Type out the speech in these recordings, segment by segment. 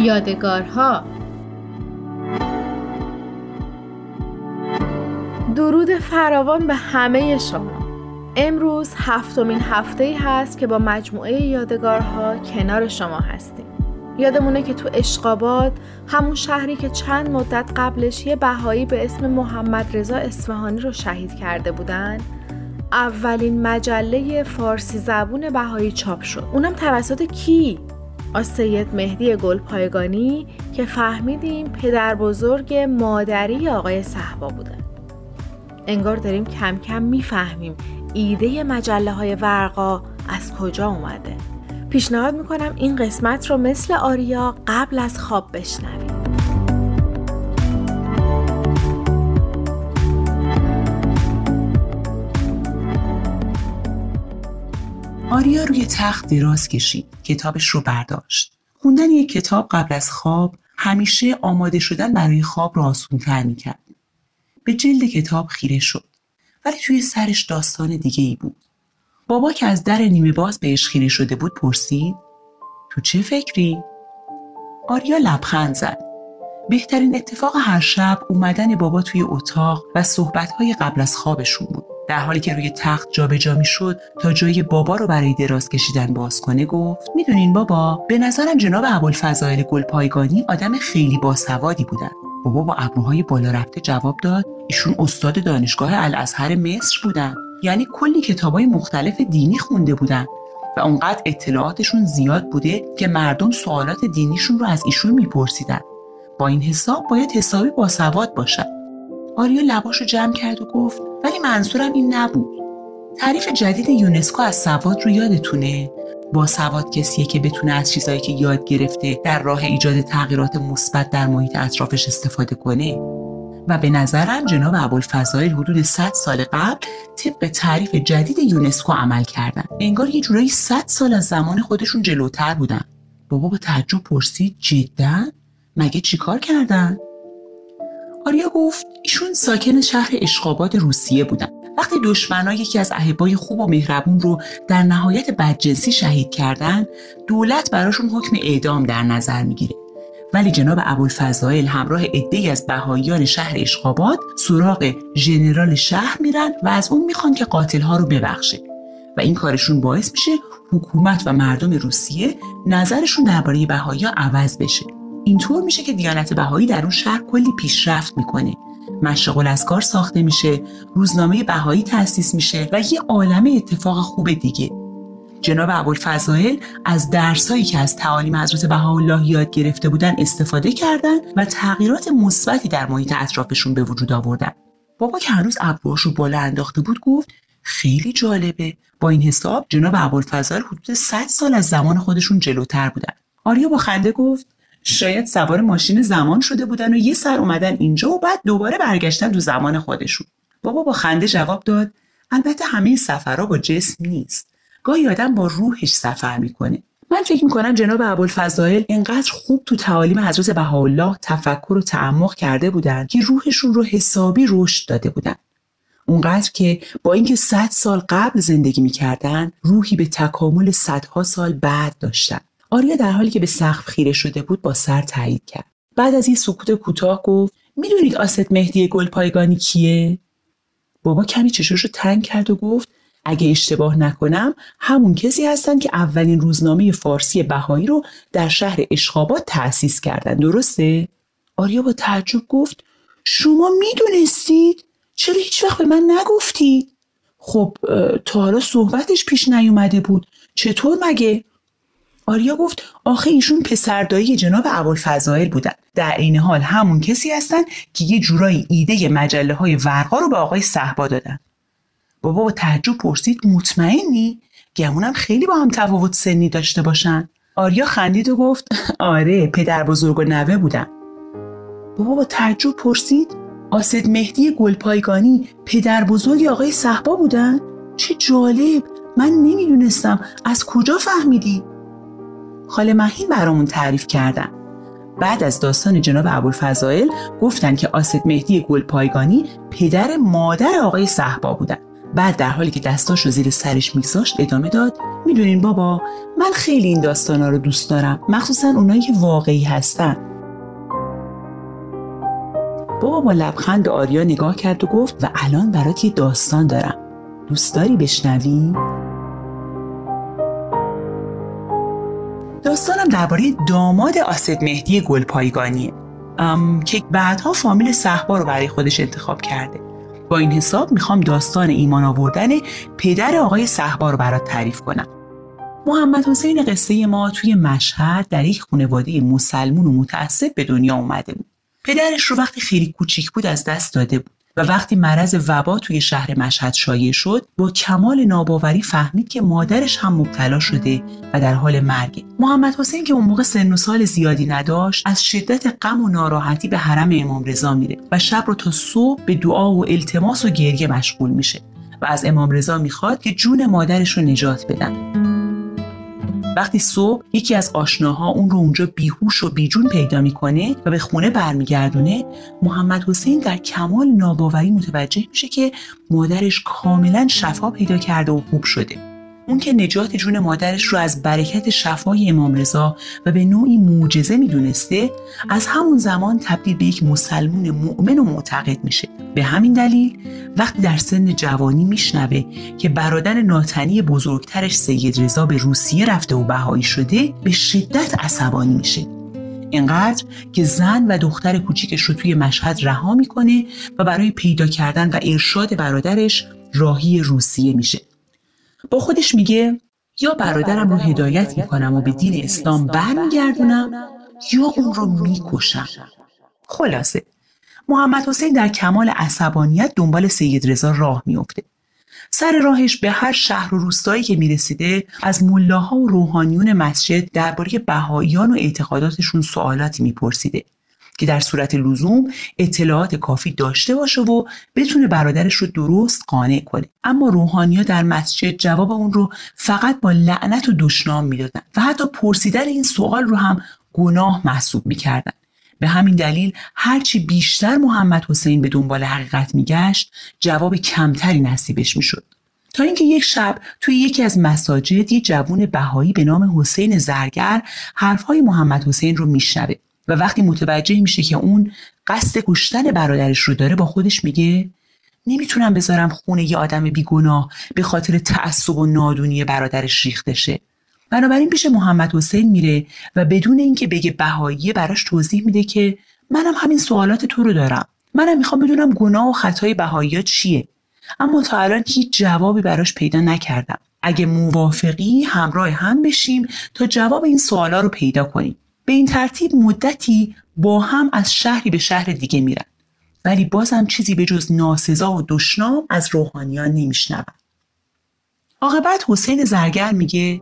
یادگارها. درود فراوان به همه شما. امروز هفتمین هفته ای هست که با مجموعه یادگارها کنار شما هستیم. یادمونه که تو اشقاباد همون شهری که چند مدت قبلش یه بهایی به اسم محمد رضا اصفهانی رو شهید کرده بودن اولین مجله فارسی زبون بهایی چاپ شد. اونم توسط کی؟ آسید مهدی گلپایگانی که فهمیدیم پدر بزرگ مادری آقای صحبا بوده. انگار داریم کم کم می‌فهمیم ایده مجله های ورقا از کجا اومده. پیشنهاد می‌کنم این قسمت رو مثل آریا قبل از خواب بشنویم آریا روی تخت دراز کشید. کتابش رو برداشت. خوندن یک کتاب قبل از خواب همیشه آماده شدن برای خواب را آسونتر می‌کرد. به جلد کتاب خیره شد. ولی توی سرش داستان دیگه ای بود. بابا که از در نیمه باز بهش خیره شده بود پرسید تو چه فکری؟ آریا لبخند زد. بهترین اتفاق هر شب اومدن بابا توی اتاق و صحبتهای قبل از خوابشون بود. در حالی که روی تخت جابجا می‌شد تا جای بابا رو برای دراز کشیدن باز کنه گفت می‌دونین بابا به نظرم جناب ابوالفضائل گلپایگانی آدم خیلی باسوادی بودن. بابا با ابروهای بالا رفته جواب داد ایشون استاد دانشگاه الازهر مصر بودن یعنی کلی کتابای مختلف دینی خونده بودن و اونقدر اطلاعاتشون زیاد بوده که مردم سوالات دینیشون رو از ایشون میپرسیدن. با این حساب باید حسابی باسواد باشن. آریا لباشو جمع کرد و گفت ولی منظورم این نبود. تعریف جدید یونسکو از سواد رو یادتونه؟ با سواد کسیه که بتونه از چیزایی که یاد گرفته در راه ایجاد تغییرات مثبت در محیط اطرافش استفاده کنه. و به نظرم جناب ابوالفضائل حدود 100 سال قبل طبق تعریف جدید یونسکو عمل کردن. انگار یه جورایی 100 سال از زمان خودشون جلوتر بودن. بابا با تعجب پرسید جدا؟ مگه چیکار کردن؟ آریا گفت ایشون ساکن شهر اشقاباد روسیه بودن. وقتی دشمنا یکی از احبای خوب و مهربون رو در نهایت بدجنسی شهید کردن دولت براشون حکم اعدام در نظر می‌گیره. ولی جناب ابوالفضائل همراه عدهای از بهاییان شهر اشقاباد سراغ ژنرال شهر میرن و از اون می‌خوان که قاتلها رو ببخشه. و این کارشون باعث میشه حکومت و مردم روسیه نظرشون درباره بهایی‌ها عوض بشه. اینطور میشه که دیانت بهایی در اون شهر کلی پیشرفت می‌کنه. مشغل از کار ساخته میشه روزنامه بهایی تأسیس میشه و یه عالم اتفاق خوب دیگه. جناب ابوالفضائل از درسایی که از تعالیم حضرت بهاءالله یاد گرفته بودن استفاده کردن و تغییرات مثبتی در محیط اطرافشون به وجود آوردن. بابا که هنوز ابروهاش رو بالا انداخته بود گفت خیلی جالبه. با این حساب جناب ابوالفضائل حدود 100 سال از زمان خودشون جلوتر بودن. آریا با خنده گفت شاید سوار ماشین زمان شده بودن و یه سر اومدن اینجا و بعد دوباره برگشتن تو زمان خودشون. بابا با خنده جواب داد البته همه سفرها با جسم نیست. گاهی آدم با روحش سفر می‌کنه. من فکر می‌کنم جناب ابوالفضائل اینقدر خوب تو تعالیم حضرت بهاءالله تفکر و تعمق کرده بودن که روحشون رو حسابی رشد داده بودن. اونقدر که با اینکه صد سال قبل زندگی می‌کردن روحی به تکامل صدها سال بعد داشتن. آریا در حالی که به سقف خیره شده بود با سر تایید کرد بعد از یه سکوت کوتاه گفت می‌دونید آست مهدی گلپایگانی کیه بابا کمی چشاشو تنگ کرد و گفت اگه اشتباه نکنم همون کسی هستن که اولین روزنامه فارسی بهایی رو در شهر اشخابات تأسیس کردن درسته؟ آریا با تعجب گفت شما می‌دونستید؟ چرا هیچ وقت به من نگفتید؟ خب تا حالا صحبتش پیش نیومده بود چطور مگه؟ آریا گفت آخه ایشون پسردایی جناب ابوالفضائل بودن. در عین حال همون کسی هستن که یه جورایی ایده مجله های ورقا رو به آقای صحبا دادن. بابا با تعجب پرسید مطمئنی؟ گمونم خیلی با هم تفاوت سنی داشته باشن. آریا خندید و گفت آره پدر بزرگ و نوه بودن. بابا با تعجب پرسید آسد مهدی گلپایگانی پدر بزرگ آقای صحبا بودن؟ چه جالب! من نمی‌دونستم. از کجا فهمیدی؟ خاله مهین برامون تعریف کردن. بعد از داستان جناب ابوالفضائل گفتن که آسد مهدی گلپایگانی پدر مادر آقای صحبا بودن. بعد در حالی که دستاش رو زیر سرش میگذاشت ادامه داد می‌دونین بابا من خیلی این داستانا رو دوست دارم مخصوصا اونایی که واقعی هستن. بابا با لبخند آریا نگاه کرد و گفت و الان برات یه داستان دارم. دوست داری بشنوی؟ داستانم درباره داماد آسد مهدی گلپایگانیه که بعدها فامیل صحبا رو برای خودش انتخاب کرده. با این حساب می‌خوام داستان ایمان آوردن پدر آقای صحبا رو برات تعریف کنم. محمد حسین قصه ما توی مشهد در یک خانواده مسلمون و متعصب به دنیا اومده بود. پدرش رو وقتی خیلی کوچیک بود از دست داده بود. و وقتی مرض وبا توی شهر مشهد شایع شد با کمال ناباوری فهمید که مادرش هم مبتلا شده و در حال مرگ محمد حسین که اون موقع سن و سال زیادی نداشت از شدت غم و ناراحتی به حرم امام رضا میره و شب رو تا صبح به دعا و التماس و گریه مشغول میشه و از امام رضا می‌خواد که جون مادرش رو نجات بدن. وقتی صبح یکی از آشناها اون رو اونجا بیهوش و بیجون پیدا می‌کنه و به خونه برمیگردونه محمد حسین در کمال ناباوری متوجه میشه که مادرش کاملا شفا پیدا کرده و خوب شده. اون که نجات جون مادرش رو از برکت شفای امام رضا و به نوعی معجزه می‌دونسته از همون زمان تبدیل به یک مسلمون مؤمن و معتقد میشه. به همین دلیل وقتی در سن جوانی میشنوه که برادر ناتنی بزرگترش سید رضا به روسیه رفته و بهایی شده به شدت عصبانی میشه. اینقدر که زن و دختر کوچیکش رو توی مشهد رها می‌کنه و برای پیدا کردن و ارشاد برادرش راهی روسیه میشه. با خودش میگه یا برادرم رو هدایت می‌کنم و به دین اسلام برمیگردونم یا اون رو می‌کشم. خلاصه. محمد حسین در کمال عصبانیت دنبال سید رضا راه میافته. سر راهش به هر شهر و روستایی که می‌رسیده از ملاها و روحانیون مسجد درباره بهاییان و اعتقاداتشون سوالاتی میپرسیده. که در صورت لزوم اطلاعات کافی داشته باشه و بتونه برادرش رو درست قانع کنه. اما روحانیا در مسجد جواب اون رو فقط با لعنت و دشنام می‌دادن و حتی پرسیدن این سوال رو هم گناه محسوب می‌کردن. به همین دلیل هرچی بیشتر محمد حسین به دنبال حقیقت میگشت جواب کمتری نصیبش می‌شد. تا اینکه یک شب توی یکی از مساجد یه جوون بهایی به نام حسین زرگر حرفهای محمد حسین رو میشنوه. و وقتی متوجه میشه که اون قصد کشتن برادرش رو داره با خودش میگه نمی‌تونم بذارم خونه یه آدم بیگناه به خاطر تعصب و نادونی برادرش ریخته شه. بنابراین پیش محمد حسین میره و بدون اینکه بگه بهایی براش توضیح میده که منم همین سوالات تو رو دارم. منم می‌خوام بدونم گناه و خطای بهایی چیه. اما تا الان هیچ جوابی براش پیدا نکردم. اگه موافقی همراه هم بشیم تا جواب این سوالا رو پیدا کنیم. به این ترتیب مدتی با هم از شهری به شهر دیگه میرن. ولی بازم چیزی به جز ناسزا و دشنام از روحانیان نمیشنون. عاقبت حسین زرگر میگه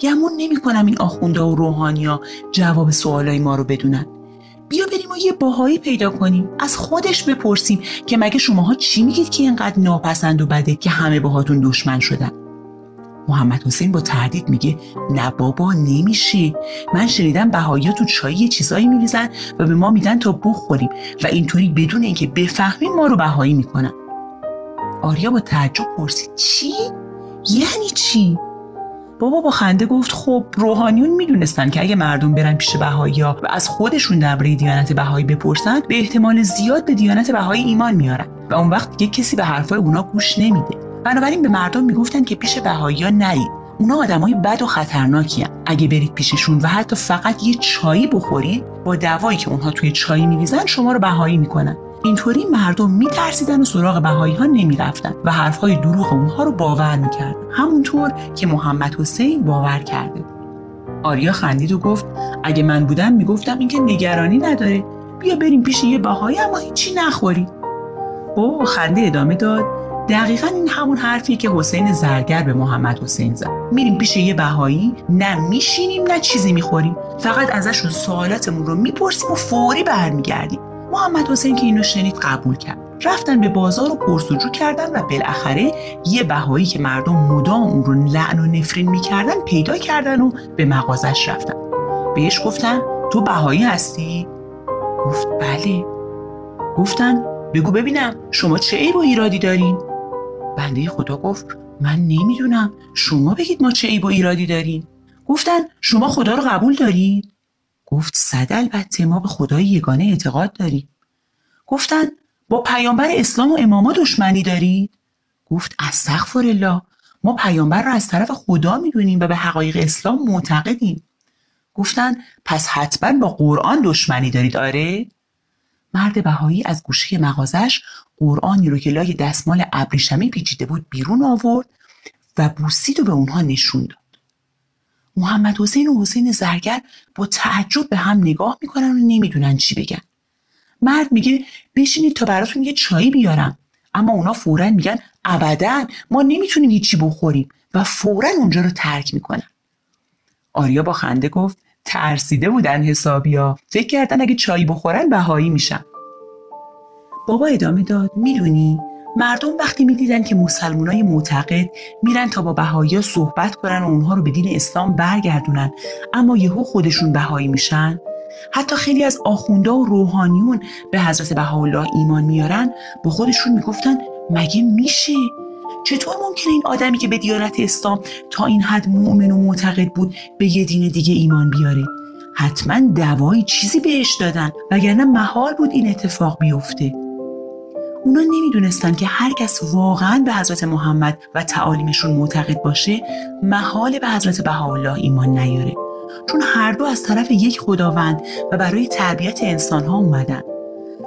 گمون نمی‌کنم این آخونده و روحانیا جواب سوالای ما رو بدونن. بیا بریم و یه باهایی پیدا کنیم. از خودش بپرسیم که مگه شماها چی میگید که اینقدر ناپسند و بده که همه باهاتون دشمن شدن؟ محمد حسین با تردید میگه نه بابا نمیشه. من شنیدم بهایی تو چای یه چیزایی میریزن و به ما میدن تا بخوریم و اینطوری بدون اینکه بفهمیم ما رو بهایی می‌کنن. آریا با تعجب پرسید چی؟ یعنی چی؟ بابا با خنده گفت خب روحانیون می‌دونستن که اگه مردم برن پیش بهایی و از خودشون درباره دیانت بهایی بپرسن به احتمال زیاد به دیانت بهایی ایمان میارن و اون وقت دیگه کسی به حرفای اونا گوش نمیده. بنابراین به مردم می‌گفتن که پیش بهایی نرید اونا آدمای بد و خطرناکی اگه برید پیششون و حتی فقط یه چایی بخورید با دوایی که اونها توی چایی میریزن شما رو بهایی می‌کنن. اینطوری مردم میترسیدن و سراغ بهایی ها نمی‌رفتن و حرفهای دروغ اونها رو باور می‌کردن. همونطور که محمد حسین باور کرده. آریا خندید و گفت اگه من بودم می‌گفتم اینکه نگرانی نداره. بیا بریم پیش یه بهایی اما هیچی نخوری او خنده ادامه داد. دقیقا این همون حرفیه که حسین زرگر به محمد حسین زد. میریم پیش یه بهایی نه میشینیم نه چیزی می‌خوریم. فقط ازشون سوالاتمون رو می‌پرسیم و فوری برمیگردیم. محمد حسین که اینو شنید قبول کرد. رفتن به بازار و پرسجو کردن و بالاخره یه بهایی که مردم مدام اون رو لعن و نفرین می‌کردن پیدا کردن و به مغازش رفتن. بهش گفتن تو بهایی هستی؟ گفت بله. گفتن بگو ببینم شما چه ای و ایرادی دارین؟ بنده خدا گفت من نمی‌دونم. شما بگید ما چه عیب و ایرادی داریم. گفتن شما خدا رو قبول دارید؟ گفت صد البته ما به خدای یگانه اعتقاد داریم. گفتن با پیامبر اسلام و اماما دشمنی دارید؟ گفت استغفر الله ما پیامبر را از طرف خدا می‌دونیم و به حقایق اسلام معتقدیم. گفتن پس حتما با قرآن دشمنی دارید. آره؟ مرد بهایی از گوشه مغازش قرآنی رو که لای دستمال ابریشمی پیچیده بود بیرون آورد و بوسید و به اونها نشون داد. محمد حسین و حسین زرگر با تعجب به هم نگاه می‌کنن و نمی‌دونن چی بگن. مرد میگه بشینید تا براتون یه چایی بیارم. اما اونا فورا میگن ابدا ما نمی‌تونیم هیچی بخوریم و فورا اونجا رو ترک می‌کنن. آریا با خنده گفت ترسیده بودن حسابیا. فکر کردن اگه چایی بخورن بهایی میشن. بابا ادامه داد. می‌دونی مردم وقتی می‌دیدن که مسلمانای معتقد میرن تا با بهایی صحبت کنن و اونها رو به دین اسلام برگردونن اما یهو خودشون بهایی میشن؟ حتی خیلی از آخونده و روحانیون به حضرت بهاءالله ایمان میارن با خودشون می‌گفتن مگه میشه؟ چطور ممکنه این آدمی که به دیانت اسلام تا این حد مؤمن و معتقد بود به یه دین دیگه ایمان بیاره؟ حتما دوایی چیزی بهش دادن وگرنه محال بود این اتفاق بیفته. اونا نمی‌دونستن که هر کس واقعا به حضرت محمد و تعالیمشون معتقد باشه محال به حضرت بهاءالله ایمان نیاره. چون هر دو از طرف یک خداوند و برای تربیت انسان ها اومدن.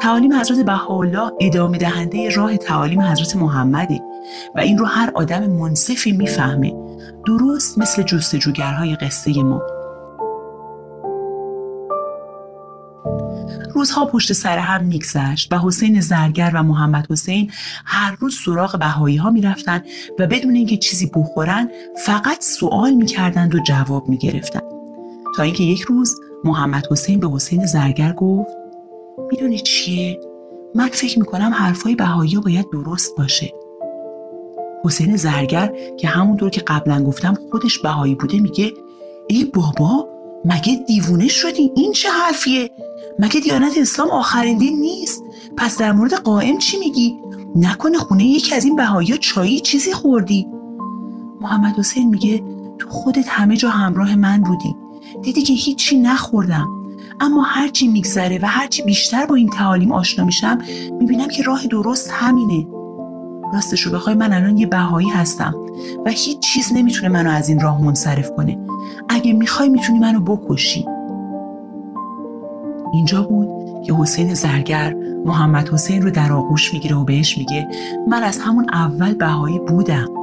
تعالیم حضرت بهاءالله ادامه دهنده راه تعالیم حضرت محمده و این رو هر آدم منصفی می‌فهمه. درست مثل جستجوگرهای قصه ما. روزها پشت سر هم میگذشت و حسین زرگر و محمد حسین هر روز سراغ بهایی ها می‌رفتن و بدون اینکه چیزی بخورن فقط سوال می‌کردند و جواب می‌گرفتند تا اینکه یک روز محمد حسین به حسین زرگر گفت می‌دونی چیه؟ من فکر می‌کنم حرفای بهایی باید درست باشه. حسین زرگر که همونطور که قبلا گفتم خودش بهایی بوده میگه ای بابا مگه دیوونه شدی؟ این چه حرفیه؟ مگه دیانت اسلام آخرین دین نیست؟ پس در مورد قائم چی میگی؟ نکنه خونه یکی از این بهایی چایی چیزی خوردی؟ محمد حسین میگه تو خودت همه جا همراه من بودی. دیدی که هیچی نخوردم. اما هرچی میگذره و هرچی بیشتر با این تعالیم آشنا میشم می‌بینم که راه درست همینه. راستش رو بخوای من الان یه بهایی هستم و هیچ چیز نمی‌تونه منو از این راه منصرف کنه. اگه می‌خوای می‌تونی منو بکشی. اینجا بود که حسین زرگر محمد حسین رو در آغوش می‌گیره و بهش میگه من از همون اول بهایی بودم.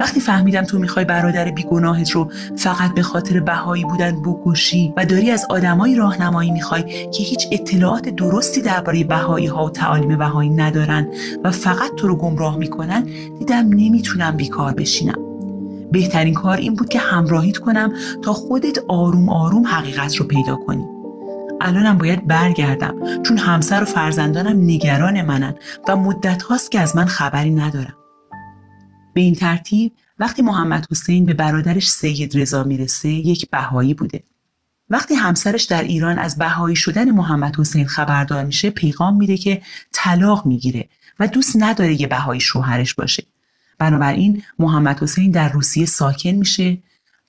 وقتی فهمیدم تو می‌خوای برادر بیگناهت رو فقط به خاطر بهایی بودن بکشی و داری از آدمایی راهنمایی می‌خوای که هیچ اطلاعات درستی درباره بهایی ها و تعالیم بهایی ندارن و فقط تو رو گمراه می‌کنن دیدم نمی‌تونم بیکار بشینم. بهترین کار این بود که همراهیت کنم تا خودت آروم آروم حقیقت رو پیدا کنی. الانم باید برگردم چون همسر و فرزندانم نگران منن و مدت هاست که از من خبری ندارم. به این ترتیب وقتی محمد حسین به برادرش سید رضا می‌رسه یک بهایی بوده. وقتی همسرش در ایران از بهایی شدن محمد حسین خبردار میشه پیغام میده که طلاق می‌گیره و دوست نداره یه بهایی شوهرش باشه. بنابراین محمد حسین در روسیه ساکن میشه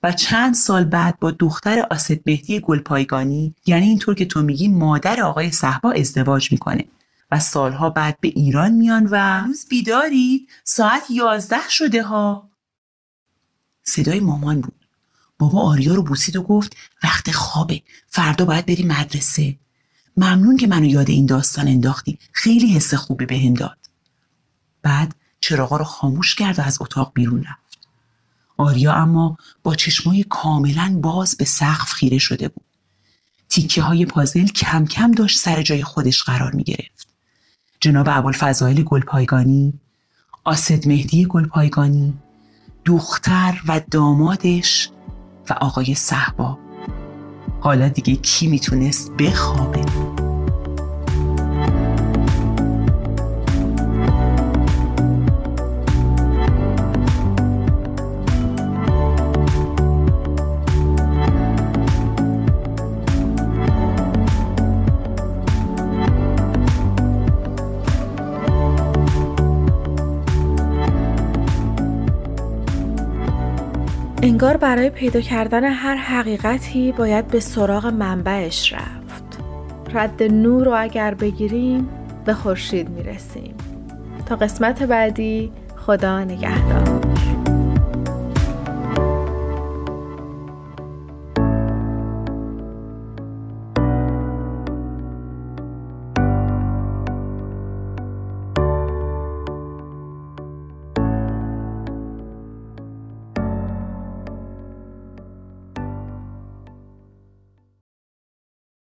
و چند سال بعد با دختر آسد بهدی گلپایگانی یعنی اینطور که تو میگی مادر آقای صحبا ازدواج می‌کنه. و سالها بعد به ایران میان و روز بیدارید ساعت یازده شده ها. صدای مامان بود. بابا آریا رو بوسید و گفت وقت خوابه فردا باید بری مدرسه. ممنون که منو یاد این داستان انداختی. خیلی حس خوبی بهم داد. بعد چراغا رو خاموش کرد و از اتاق بیرون رفت. آریا اما با چشمای کاملا باز به سقف خیره شده بود. تیکه های پازل کم کم داشت سر جای خودش قرار می گرفت. جناب ابوالفضائل گلپایگانی آسد مهدی گلپایگانی دختر و دامادش و آقای صحبا حالا دیگه کی می‌تونست بخوابه؟ انگار برای پیدا کردن هر حقیقتی باید به سراغ منبعش رفت. رد نور رو اگر بگیریم به خورشید می‌رسیم. تا قسمت بعدی خدا نگهدار.